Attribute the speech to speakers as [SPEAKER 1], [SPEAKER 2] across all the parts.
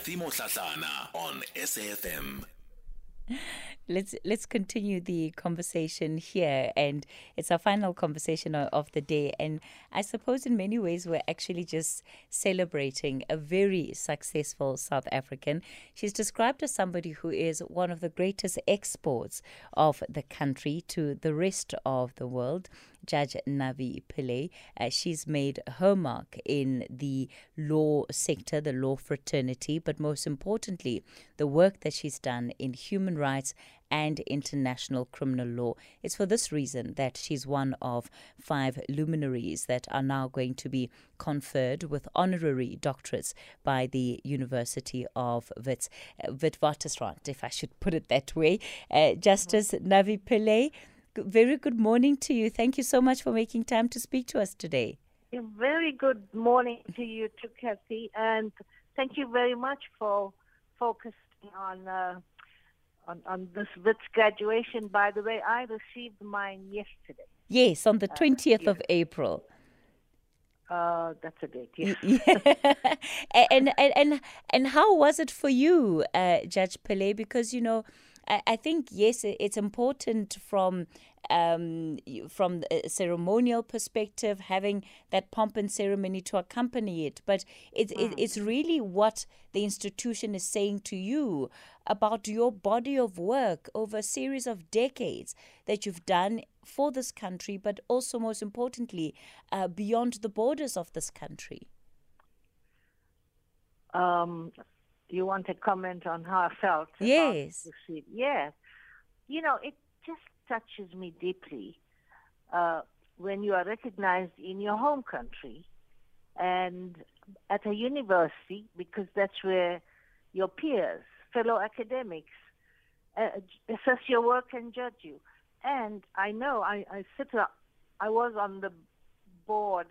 [SPEAKER 1] Kathy Mohlahlana on SAFM.
[SPEAKER 2] Let's let's continue the conversation here. And it's our final conversation of the day. And i suppose in many ways we're actually just celebrating a very successful south african. She's described as somebody who is one of the greatest exports of the country to the rest of the world. Judge Navi Pillay. Uh, she's made her mark in the law sector, the law fraternity, but most importantly, the work that she's done in human rights and international criminal law. It's for this reason that she's one of five luminaries that are now going to be conferred with honorary doctorates by the University of Wits, uh, Witwatersrand, if I should put it that way. Uh, Justice Navi Pillay, very good morning to you. Thank you so much for making time to speak to us today.
[SPEAKER 3] A very good morning to you too, Kathy, and thank you very much for focusing on uh, on, on this Wits graduation. By the way, I received mine yesterday.
[SPEAKER 2] Yes, on the 20th uh, of April.
[SPEAKER 3] Uh, that's a date. Yeah.
[SPEAKER 2] yeah. and, and and and how was it for you, uh, Judge Pillay? Because you know, I, I think yes, it's important from um, from a ceremonial perspective, having that pomp and ceremony to accompany it. But it's mm. it's really what the institution is saying to you about your body of work over a series of decades that you've done for this country, but also most importantly, uh, beyond the borders of this country.
[SPEAKER 3] Um, you want to comment on how I felt?
[SPEAKER 2] Yes.
[SPEAKER 3] Yes. You know, it just touches me deeply uh, when you are recognized in your home country and at a university because that's where your peers, fellow academics, uh, assess your work and judge you. And I know I, I sit up, I was on the board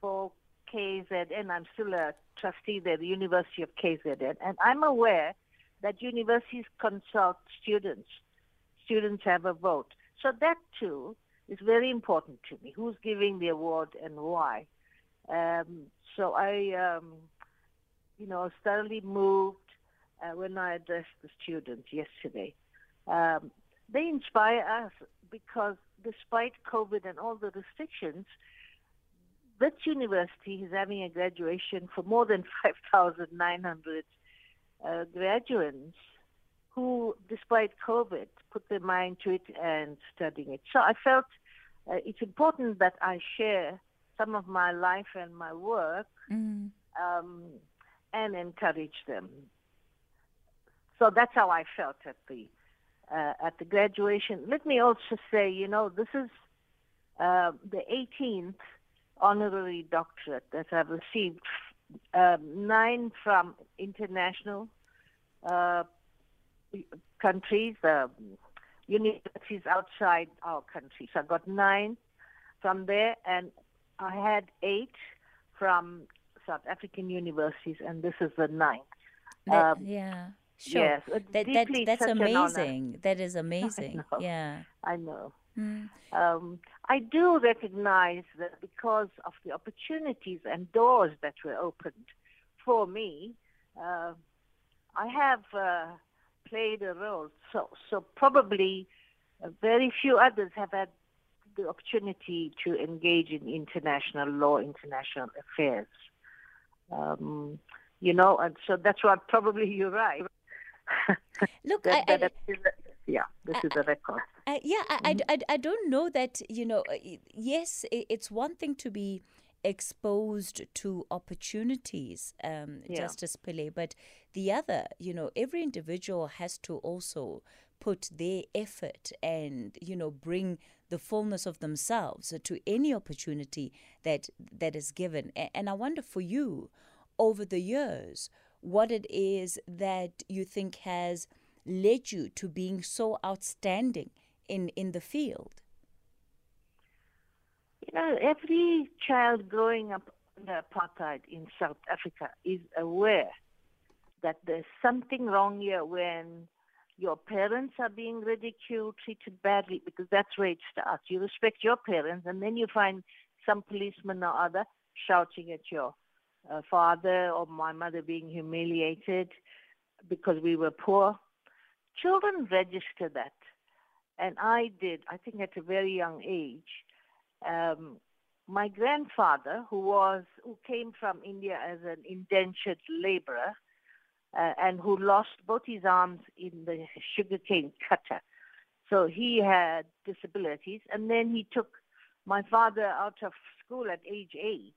[SPEAKER 3] for KZN. I'm still a trustee there, the University of KZN, and I'm aware that universities consult students students have a vote. So that too is very important to me. Who's giving the award and why? Um, so I, um, you know, was thoroughly moved uh, when I addressed the students yesterday. Um, they inspire us because despite COVID and all the restrictions, Wits University is having a graduation for more than 5,900 uh, graduates who, despite COVID, put their mind to it and studying it. So I felt uh, it's important that I share some of my life and my work mm. um, and encourage them. So that's how I felt at the uh, at the graduation. Let me also say, you know, this is uh, the 18th honorary doctorate that I've received, um, nine from international uh, countries, uh, universities outside our country. So I got nine from there, and I had eight from South African universities, and this is the ninth.
[SPEAKER 2] That, um, yeah. Sure. Yes, that, that, that's amazing. That is amazing. I yeah.
[SPEAKER 3] I know. Mm. Um, I do recognize that because of the opportunities and doors that were opened for me, uh, I have uh, played a role. So, so probably uh, very few others have had the opportunity to engage in international law, international affairs. Um, you know, and so that's why probably you're right.
[SPEAKER 2] Look, that, I,
[SPEAKER 3] that I, yeah, this is a record.
[SPEAKER 2] yeah, I, mm-hmm. I, I, don't know that, you know, uh, yes, it's one thing to be exposed to opportunities, um, yeah. Justice Pillay. But the other, you know, every individual has to also put their effort and you know bring the fullness of themselves to any opportunity that that is given. And I wonder for you, over the years, what it is that you think has led you to being so outstanding in in the field.
[SPEAKER 3] You know, every child growing up under apartheid in South Africa is aware that there's something wrong here when your parents are being ridiculed, treated badly, because that's where it starts. You respect your parents, and then you find some policeman or other shouting at your uh, father or my mother being humiliated because we were poor. Children register that. And I did, I think at a very young age. Um, my grandfather, who was who came from India as an indentured laborer, uh, and who lost both his arms in the sugarcane cutter, so he had disabilities. And then he took my father out of school at age eight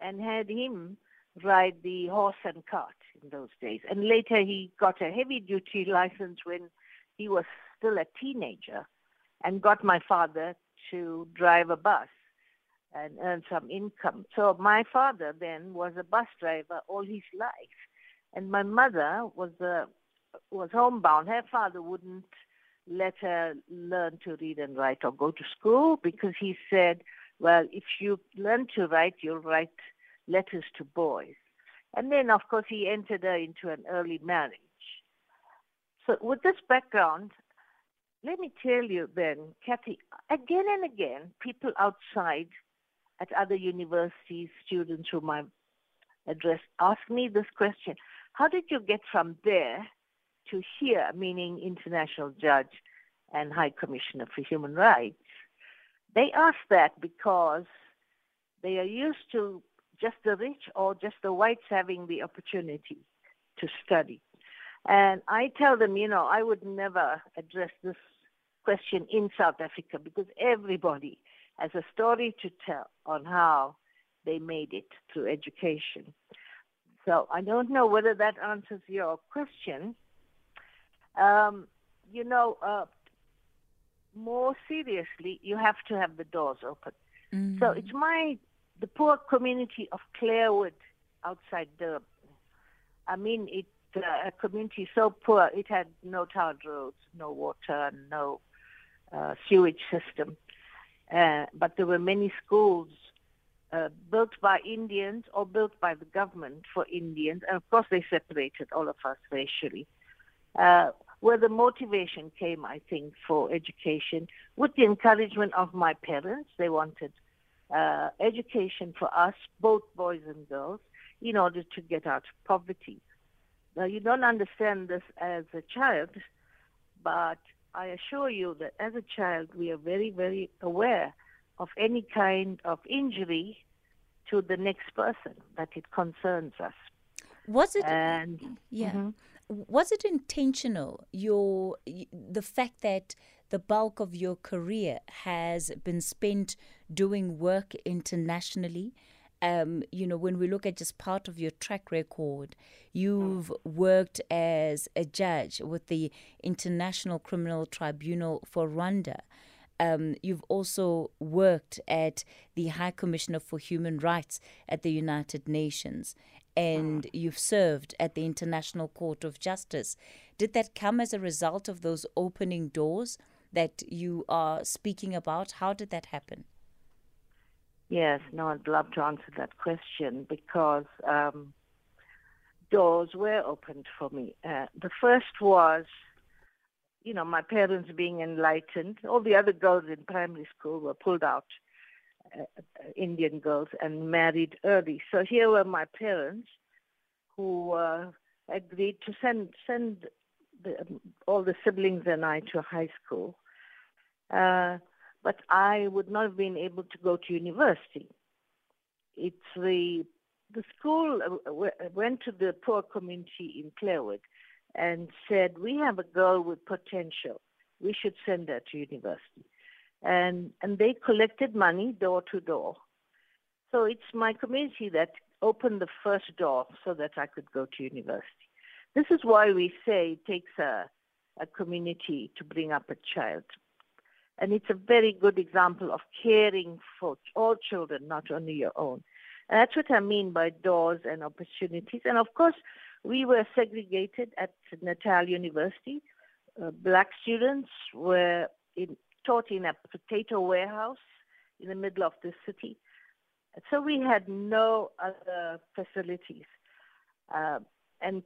[SPEAKER 3] and had him ride the horse and cart in those days. And later he got a heavy duty license when he was still a teenager and got my father to drive a bus and earn some income. So my father then was a bus driver all his life. And my mother was a, was homebound. Her father wouldn't let her learn to read and write or go to school because he said, well, if you learn to write, you'll write letters to boys. And then, of course, he entered her into an early marriage. So, with this background, let me tell you then, Kathy, again and again, people outside at other universities, students whom I address, ask me this question How did you get from there to here, meaning International Judge and High Commissioner for Human Rights? They ask that because they are used to just the rich or just the whites having the opportunity to study. And I tell them, you know, I would never address this question in South Africa because everybody has a story to tell on how they made it through education. So I don't know whether that answers your question. Um, you know, uh, more seriously, you have to have the doors open. Mm-hmm. So it's my the poor community of Clairwood outside Durban. I mean, it uh, a community so poor it had no tarred roads, no water, no uh, sewage system. Uh, but there were many schools uh, built by Indians or built by the government for Indians, and of course they separated all of us racially. Uh, where the motivation came, I think, for education, with the encouragement of my parents, they wanted uh, education for us, both boys and girls, in order to get out of poverty. Now, you don't understand this as a child, but I assure you that as a child, we are very, very aware of any kind of injury to the next person that it concerns us.
[SPEAKER 2] Was it? And yeah. Mm-hmm. Was it intentional? Your the fact that the bulk of your career has been spent doing work internationally. Um, you know, when we look at just part of your track record, you've worked as a judge with the International Criminal Tribunal for Rwanda. Um, you've also worked at the High Commissioner for Human Rights at the United Nations, and you've served at the International Court of Justice. Did that come as a result of those opening doors? that you are speaking about. How did that happen?
[SPEAKER 3] Yes, no, I'd love to answer that question because um, doors were opened for me. Uh, the first was, you know, my parents being enlightened. All the other girls in primary school were pulled out, uh, Indian girls, and married early. So here were my parents who uh, agreed to send send the, all the siblings and I to high school. Uh, but I would not have been able to go to university. It's the the school uh, went to the poor community in Clairwood and said, "We have a girl with potential. We should send her to university." And and they collected money door to door. So it's my community that opened the first door so that I could go to university. This is why we say it takes a a community to bring up a child. And it's a very good example of caring for all children, not only your own. And that's what I mean by doors and opportunities. And of course, we were segregated at Natal University. Uh, black students were in, taught in a potato warehouse in the middle of the city. So we had no other facilities. Uh, and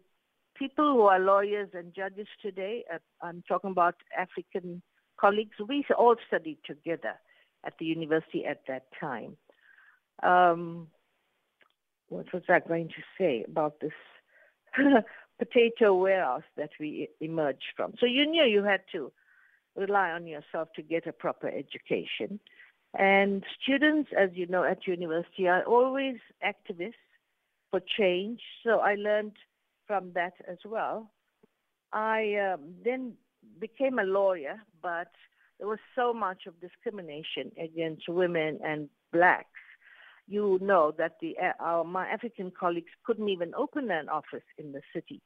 [SPEAKER 3] people who are lawyers and judges today, uh, I'm talking about African colleagues, we all studied together at the university at that time. Um, what was I going to say about this potato warehouse that we emerged from? So you knew you had to rely on yourself to get a proper education. And students, as you know, at university are always activists for change. So I learned from that as well. I um, then became a lawyer, but there was so much of discrimination against women and blacks. You know that the our, my African colleagues couldn't even open an office in the city,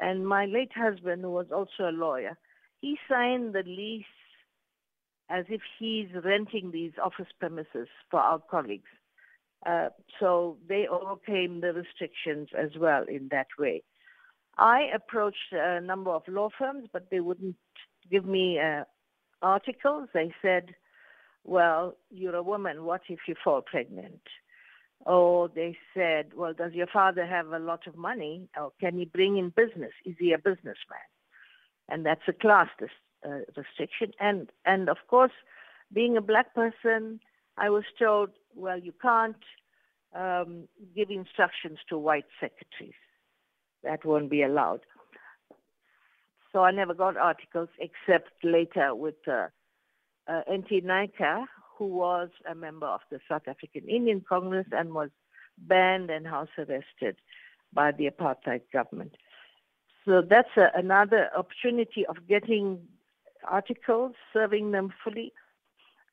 [SPEAKER 3] and my late husband, who was also a lawyer, he signed the lease as if he's renting these office premises for our colleagues. Uh, so they overcame the restrictions as well in that way. I approached a number of law firms, but they wouldn't give me uh, articles. They said, well, you're a woman. What if you fall pregnant? Or they said, well, does your father have a lot of money? Or can he bring in business? Is he a businessman? And that's a class uh, restriction. And, and of course, being a black person, I was told, well, you can't um, give instructions to white secretaries. That won't be allowed. So I never got articles except later with uh, uh, N.T. Naicker, who was a member of the South African Indian Congress and was banned and house arrested by the apartheid government. So that's a, another opportunity of getting articles, serving them fully,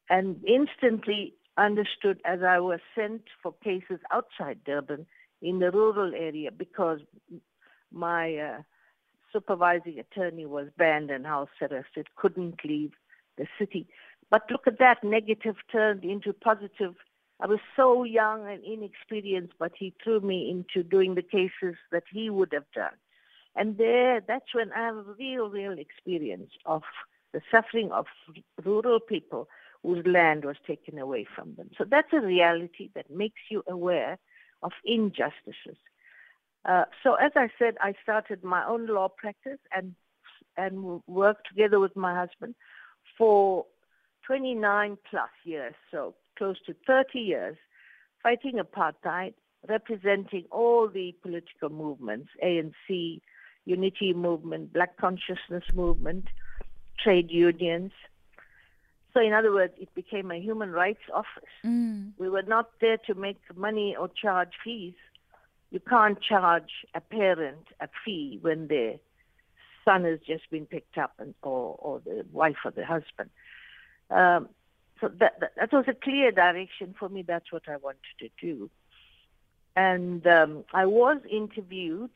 [SPEAKER 3] and instantly understood as I was sent for cases outside Durban in the rural area because my uh, supervising attorney was banned and house arrested, couldn't leave the city. But look at that, negative turned into positive. I was so young and inexperienced, but he threw me into doing the cases that he would have done. And there, that's when I have a real, real experience of the suffering of rural people whose land was taken away from them. So that's a reality that makes you aware of injustices. Uh, so as I said, I started my own law practice and and worked together with my husband for 29 plus years, so close to 30 years, fighting apartheid, representing all the political movements, ANC, Unity Movement, Black Consciousness Movement, trade unions. So, in other words, it became a human rights office. Mm. We were not there to make money or charge fees. You can't charge a parent a fee when their son has just been picked up, and, or, or the wife or the husband. Um, so that, that, that was a clear direction for me. That's what I wanted to do. And um, I was interviewed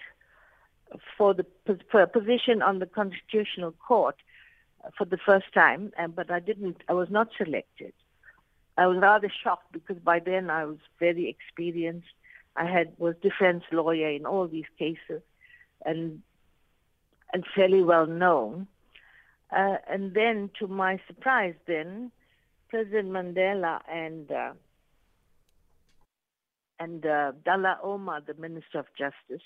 [SPEAKER 3] for the for a position on the Constitutional Court for the first time, and, but I didn't. I was not selected. I was rather shocked because by then I was very experienced. I had was defense lawyer in all these cases, and and fairly well known. Uh, and then, to my surprise, then President Mandela and uh, and uh, Dullah Omar, the Minister of Justice,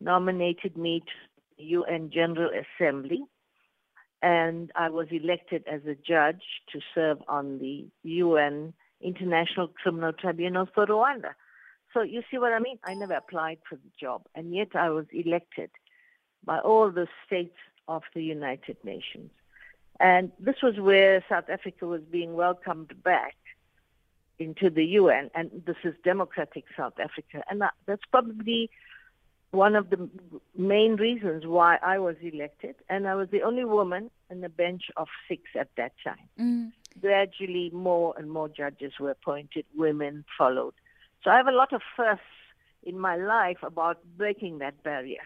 [SPEAKER 3] nominated me to UN General Assembly and I was elected as a judge to serve on the UN International Criminal Tribunal for Rwanda. So you see what I mean? I never applied for the job, and yet I was elected by all the states of the United Nations. And this was where South Africa was being welcomed back into the UN, and this is democratic South Africa. And that's probably one of the main reasons why I was elected, and I was the only woman in the bench of six at that time. Mm. Gradually, more and more judges were appointed, women followed. So I have a lot of firsts in my life about breaking that barrier.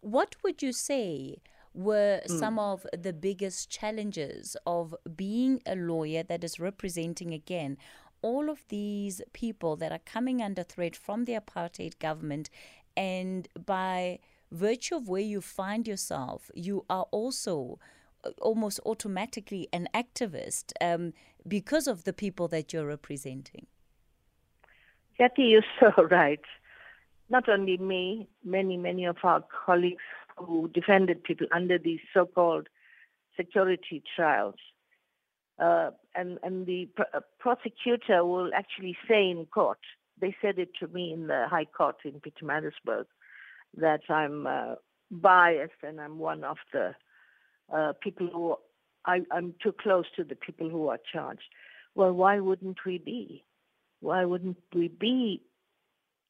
[SPEAKER 2] What would you say were mm. some of the biggest challenges of being a lawyer that is representing again all of these people that are coming under threat from the apartheid government and by virtue of where you find yourself, you are also uh, almost automatically an activist um, because of the people that you're representing.
[SPEAKER 3] Kathy, you're so right. Not only me, many, many of our colleagues who defended people under these so called security trials. Uh, and, and the pr- uh, prosecutor will actually say in court, they said it to me in the High Court in Pietermaritzburg that I'm uh, biased and I'm one of the uh, people who I, I'm too close to the people who are charged. Well, why wouldn't we be? Why wouldn't we be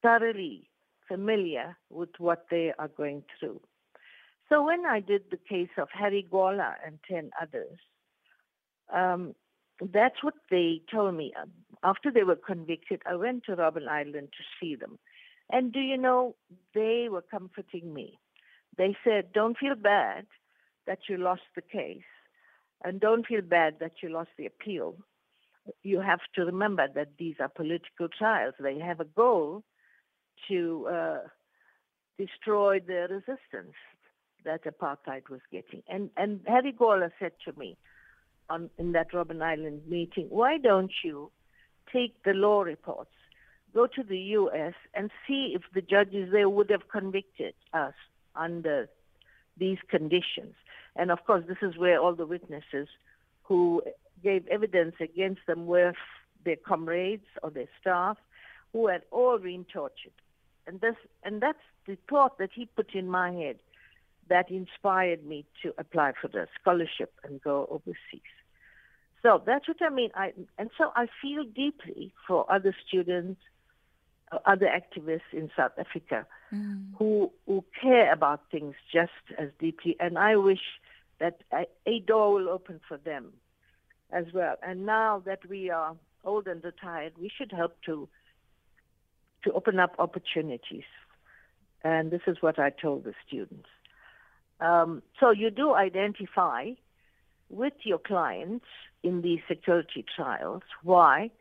[SPEAKER 3] thoroughly familiar with what they are going through? So when I did the case of Harry Gwala and 10 others, um, that's what they told me. After they were convicted, I went to Robben Island to see them. And do you know, they were comforting me. They said, don't feel bad that you lost the case, and don't feel bad that you lost the appeal. You have to remember that these are political trials. They have a goal to uh, destroy the resistance that apartheid was getting. And and Harry Gwala said to me on in that Robben Island meeting, why don't you take the law reports, go to the US and see if the judges there would have convicted us under these conditions. And of course this is where all the witnesses who gave evidence against them were their comrades or their staff who had all been tortured. And this and that's the thought that he put in my head that inspired me to apply for the scholarship and go overseas. So that's what I mean. I, and so I feel deeply for other students, uh, other activists in South Africa mm. who, who care about things just as deeply. And I wish that a, a door will open for them as well. And now that we are old and retired, we should help to to open up opportunities. And this is what I told the students. Um, so you do identify with your clients in these security trials. Why?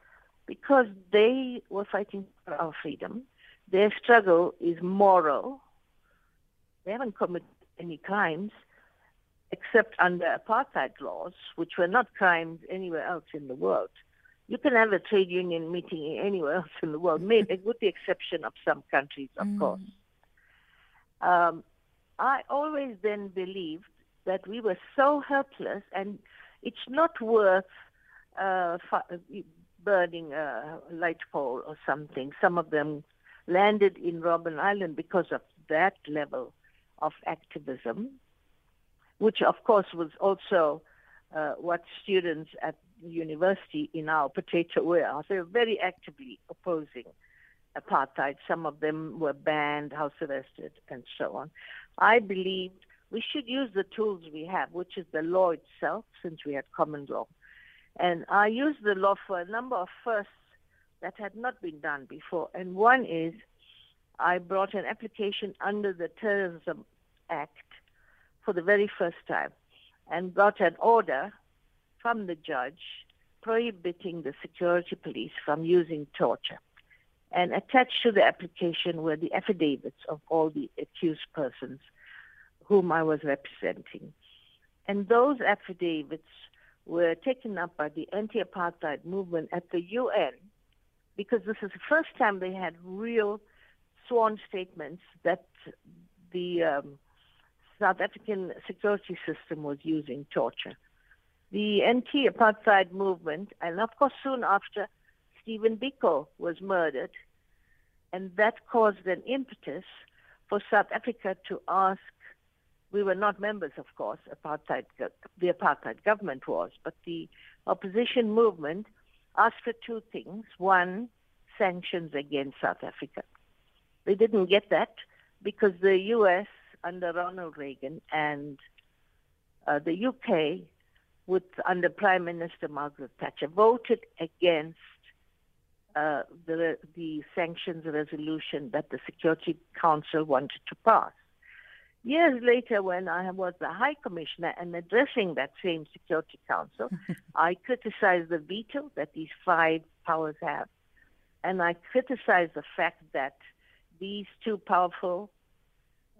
[SPEAKER 3] Because they were fighting for our freedom. Their struggle is moral. They haven't committed any crimes except under apartheid laws, which were not crimes anywhere else in the world. You can have a trade union meeting anywhere else in the world, maybe with the exception of some countries, of mm. course. Um, I always then believed that we were so helpless, and it's not worth uh, burning a light pole or something. Some of them landed in Robben Island because of that level of activism, which of course was also uh, what students at university in our potato warehouse, they were very actively opposing apartheid. Some of them were banned, house arrested, and so on. I believed we should use the tools we have, which is the law itself, since we had common law. And I used the law for a number of firsts that had not been done before. And one is I brought an application under the Terrorism Act for the very first time and got an order from the judge prohibiting the security police from using torture. And attached to the application were the affidavits of all the accused persons whom I was representing. And those affidavits were taken up by the anti apartheid movement at the UN because this is the first time they had real sworn statements that the um, South African security system was using torture. The anti apartheid movement, and of course, soon after, Stephen Biko was murdered, and that caused an impetus for South Africa to ask. We were not members, of course, apartheid, the apartheid government was, but the opposition movement asked for two things. One, sanctions against South Africa. They didn't get that because the U.S. under Ronald Reagan and uh, the UK with under Prime Minister Margaret Thatcher voted against uh, the the sanctions resolution that the Security Council wanted to pass. Years later, when I was the High Commissioner and addressing that same Security Council, I criticized the veto that these five powers have, and I criticized the fact that these two powerful,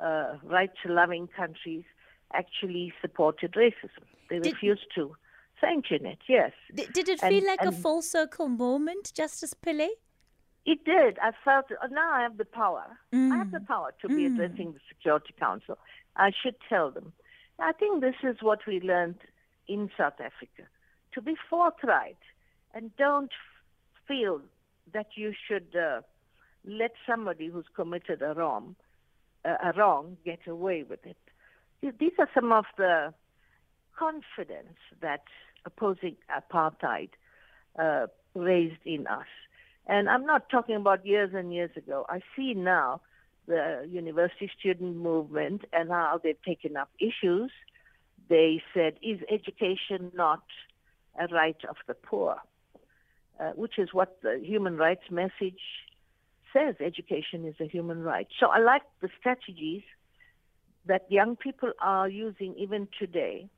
[SPEAKER 3] uh, rights-loving countries actually supported racism. They did, refused to sanction it, yes.
[SPEAKER 2] Did, did it feel like a full circle moment, Justice Pillay?
[SPEAKER 3] It did. I felt uh, now I have the power. Mm. I have the mm. power to mm. be addressing the Security Council. I should tell them. I think this is what we learned in South Africa to be forthright and don't feel that you should uh, let somebody who's committed a wrong, uh, wrong get away with it. These are some of the confidence that opposing apartheid uh, raised in us. And I'm not talking about years and years ago. I see now the university student movement and how they've taken up issues. They said, is education not a right of the poor? Uh, which is what the human rights message says education is a human right. So I like the strategies that young people are using even today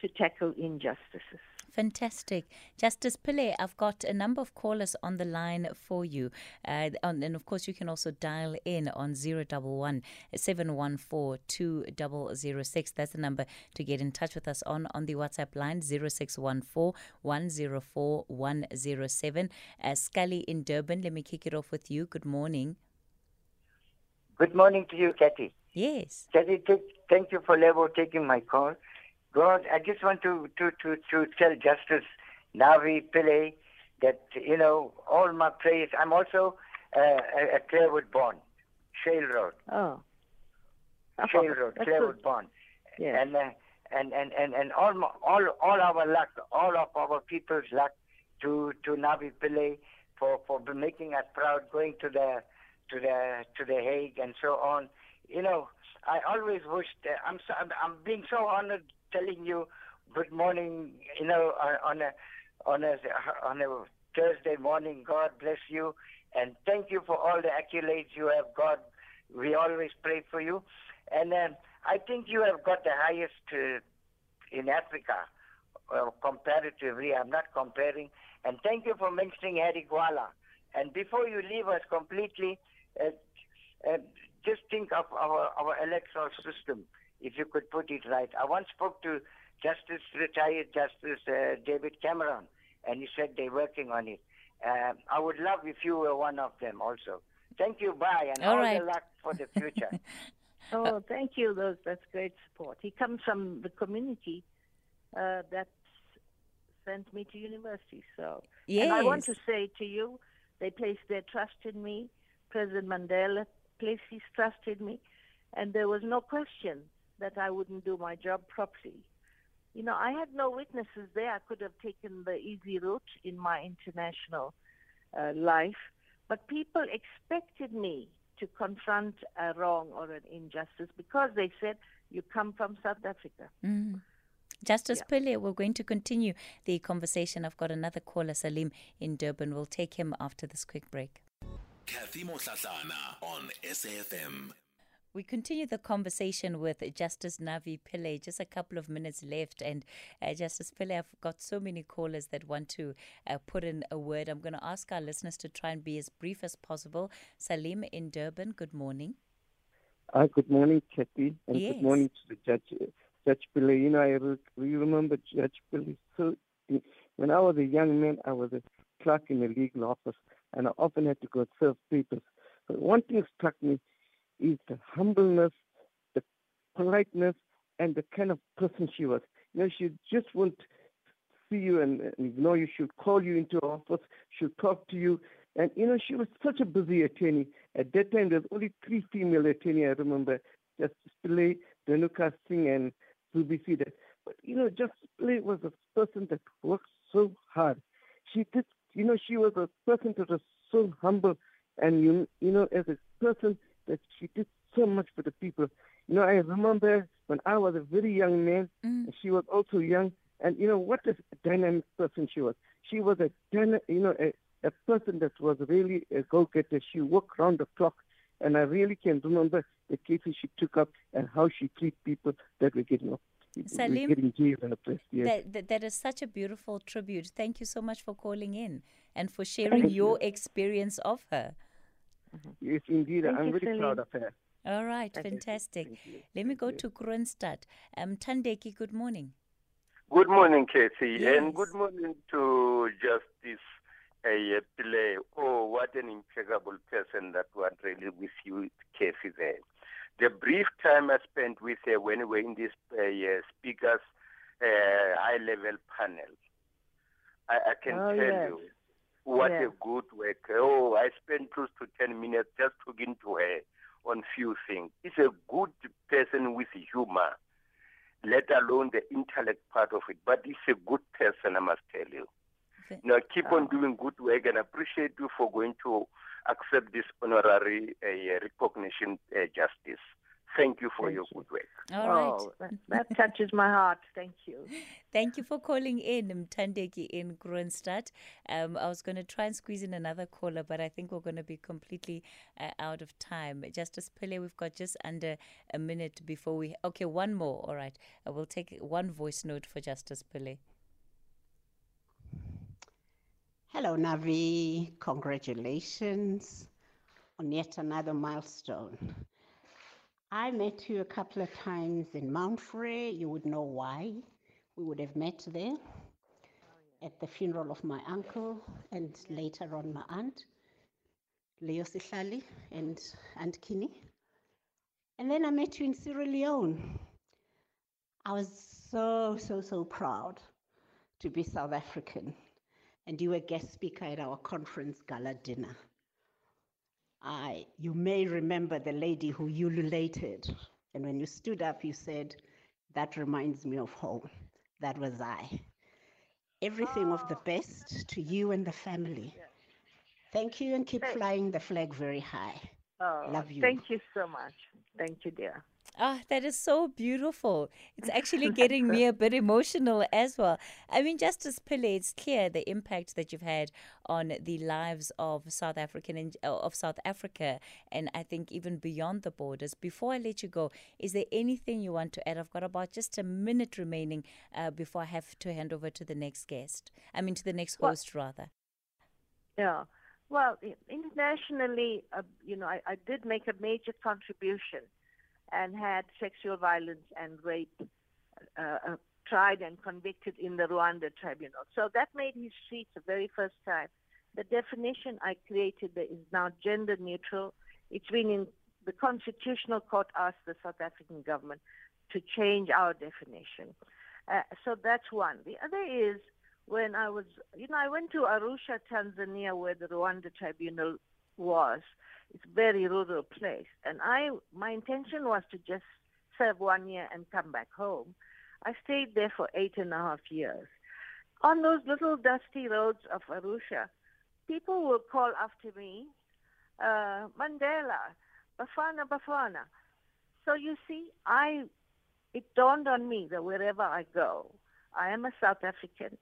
[SPEAKER 3] to tackle injustices.
[SPEAKER 2] Fantastic. Justice Pillay, I've got a number of callers on the line for you. Uh, and of course, you can also dial in on 011 714 2006. That's the number to get in touch with us on, on the WhatsApp line 0614 104 107. Uh, Scully in Durban, let me kick it off with you. Good morning.
[SPEAKER 4] Good morning to you, Kathy.
[SPEAKER 2] Yes.
[SPEAKER 4] Kathy, thank you for level taking my call. God, I just want to, to, to, to tell Justice Navi Pillay that, you know, all my prayers. I'm also uh, a, a Clairwood born, Shale Road.
[SPEAKER 3] Oh.
[SPEAKER 4] Shale Road, Clairwood born.
[SPEAKER 3] Yeah.
[SPEAKER 4] And, uh, and, and, and, and all, my, all, all our luck, all of our people's luck to, to Navi Pillay for, for making us proud, going to the, to the, to the Hague and so on. You know, I always wished, uh, I'm, so, I'm, I'm being so honored telling you good morning, you know, on a on a on a Thursday morning. God bless you, and thank you for all the accolades you have got. We always pray for you, and uh, I think you have got the highest uh, in Africa, uh, comparatively. I'm not comparing. And thank you for mentioning Harry Gwala. And before you leave us completely, uh, uh, just think of our, our electoral system if you could put it right. I once spoke to Justice, retired Justice uh, David Cameron, and he said they're working on it. Uh, I would love if you were one of them also. Thank you, bye, and
[SPEAKER 2] all,
[SPEAKER 4] all
[SPEAKER 2] right.
[SPEAKER 4] the luck for the future.
[SPEAKER 3] oh, thank you. Those, that's great support. He comes from the community uh, that sent me to university. So,
[SPEAKER 2] yes.
[SPEAKER 3] and I want to say to you, they placed their trust in me. President Mandela placed his trust in me, and there was no question that I wouldn't do my job properly. You know, I had no witnesses there. I could have taken the easy route in my international uh, life, but people expected me to confront a wrong or an injustice because they said, You come from South Africa.
[SPEAKER 2] Mm. Justice yeah. Pillay, we're going to continue the conversation. I've got another caller, Salim in Durban. We'll take him after this quick break.
[SPEAKER 1] Kathy Mohlahlana on SAFM.
[SPEAKER 2] We continue the conversation with Justice Navi Pillay. Just a couple of minutes left. And uh, Justice Pillay, I've got so many callers that want to uh, put in a word. I'm going to ask our listeners to try and be as brief as possible. Salim in Durban, good morning.
[SPEAKER 5] Uh, good morning, Kathy. And
[SPEAKER 2] yes.
[SPEAKER 5] good morning to the Judge, Judge Pillay. You know, I re- remember Judge Pillay. So, when I was a young man, I was a clerk in a legal office, and I often had to go serve papers. But one thing struck me is the humbleness, the politeness, and the kind of person she was. You know, she just won't see you and, and ignore you. She'll call you into her office. She'll talk to you. And, you know, she was such a busy attorney. At that time, there was only three female attorneys, I remember. Justice Pillay, Dhanuka Singh, and Zubi Sida. But, you know, Justice Pillay was a person that worked so hard. She did, you know, she was a person that was so humble. And, you, you know, as a person, that she did so much for the people. You know, I remember when I was a very young man,
[SPEAKER 2] mm.
[SPEAKER 5] and she was also young, and you know what a dynamic person she was. She was a, you know, a, a person that was really a go-getter. She worked round the clock, and I really can remember the cases she took up and how she treated people that were getting off.
[SPEAKER 2] Salim,
[SPEAKER 5] getting jailed and oppressed. Yes.
[SPEAKER 2] That, that, that is such a beautiful tribute. Thank you so much for calling in and for sharing your experience of her.
[SPEAKER 5] Mm-hmm. Yes, indeed.
[SPEAKER 3] Thank
[SPEAKER 5] I'm
[SPEAKER 3] you,
[SPEAKER 5] very
[SPEAKER 3] Celine.
[SPEAKER 5] proud of her.
[SPEAKER 2] All right,
[SPEAKER 5] Thank
[SPEAKER 2] fantastic.
[SPEAKER 5] You.
[SPEAKER 2] Let me go to Kroonstad. Um, Tandeki, good morning.
[SPEAKER 6] Good morning, Casey,
[SPEAKER 2] Yes.
[SPEAKER 6] and good morning to Justice uh, Pillay. Oh, what an impeccable person that was really with you, Casey, there. The brief time I spent with her when we were in this uh, uh, speakers uh, high-level panel, I, I can
[SPEAKER 3] Oh,
[SPEAKER 6] tell
[SPEAKER 3] yes.
[SPEAKER 6] you, What
[SPEAKER 3] Yeah.
[SPEAKER 6] a good work. Oh, I spent close to 10 minutes just talking to her on few things. It's a good person with humor, let alone the intellect part of it. But it's a good person, I must tell you. Now, keep on
[SPEAKER 3] Oh.
[SPEAKER 6] doing good work and appreciate you for going to accept this honorary uh, recognition, uh, Justice. Thank you for
[SPEAKER 3] Thank
[SPEAKER 6] your
[SPEAKER 3] you.
[SPEAKER 6] good work.
[SPEAKER 2] All right.
[SPEAKER 3] oh, that, that touches my heart. Thank you.
[SPEAKER 2] Thank you for calling in, Mtandeki in Kroonstad. Um, I was going to try and squeeze in another caller, but I think we're going to be completely uh, out of time. Justice Pillay, we've got just under a minute before we. Okay, one more. All right. I will take one voice note for Justice Pillay.
[SPEAKER 7] Hello, Navi. Congratulations on yet another milestone. I met you a couple of times in Mount Frere. You would know why. We would have met there oh, at the funeral of my uncle and later on my aunt, Leo Sihlali and Aunt Kini. And then I met you in Sierra Leone. I was so, so, so proud to be South African and you were guest speaker at our conference gala dinner. I, you may remember the lady who ululated, and when you stood up, you said, "That reminds me of home." That was I. Everything of the best to you and the family. Thank you, and keep flying the flag very high.
[SPEAKER 3] Oh,
[SPEAKER 7] Love you.
[SPEAKER 3] Thank you so much. Thank you, dear.
[SPEAKER 2] Ah, that is so beautiful. It's actually getting me a bit emotional as well. I mean, Justice Pillay, it's clear the impact that you've had on the lives of South African and uh, of South Africa, and I think even beyond the borders. Before I let you go, is there anything you want to add? I've got about just a minute remaining uh, before I have to hand over to the next guest. I mean, to the next
[SPEAKER 3] Well-
[SPEAKER 2] host, rather.
[SPEAKER 3] Yeah. Well, internationally, uh, you know, I, I did make a major contribution and had sexual violence and rape uh, uh, tried and convicted in the Rwanda tribunal. So that made history the very first time. The definition I created is now gender neutral. It's been in the Constitutional Court asked the South African government to change our definition. Uh, so that's one. The other is when I was, you know, I went to Arusha, Tanzania, where the Rwanda tribunal was. It's a very rural place, and I, my intention was to just serve one year and come back home. I stayed there for eight and a half years. On those little dusty roads of Arusha, people will call after me, uh, Mandela, Bafana, Bafana. So you see, I, it dawned on me that wherever I go, I am a South African.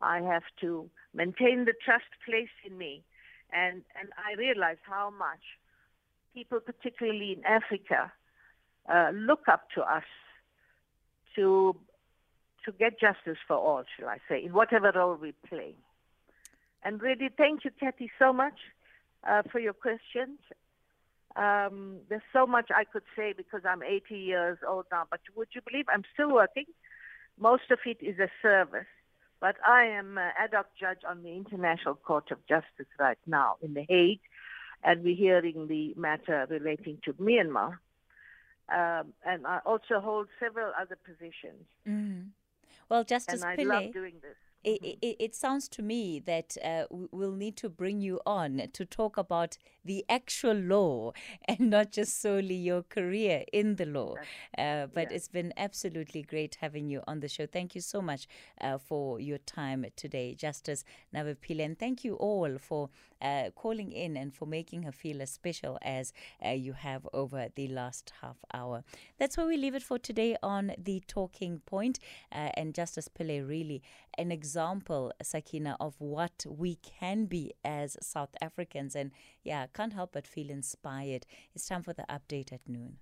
[SPEAKER 3] I have to maintain the trust placed in me. And, and I realize how much people, particularly in Africa, uh, look up to us to, to get justice for all, shall I say, in whatever role we play. And really, thank you, Kathy, so much uh, for your questions. Um, there's so much I could say because I'm 80 years old now, but would you believe I'm still working? Most of it is a service. But I am an ad hoc judge on the International Court of Justice right now in The Hague, and we're hearing the matter relating to Myanmar. Um, and I also hold several other positions,
[SPEAKER 2] Mm. Well, Justice
[SPEAKER 3] and I
[SPEAKER 2] Pillay.
[SPEAKER 3] love doing this.
[SPEAKER 2] It, it, it sounds to me that uh, we'll need to bring you on to talk about the actual law and not just solely your career in the law. Uh, but
[SPEAKER 3] yeah.
[SPEAKER 2] it's been absolutely great having you on the show. Thank you so much uh, for your time today, Justice Navi Pillay. And thank you all for uh, calling in and for making her feel as special as uh, you have over the last half hour. That's where we leave it for today on The Talking Point. Uh, and Justice Pillay, really an example, Sakina, of what we can be as South Africans. And yeah, can't help but feel inspired. It's time for the update at noon.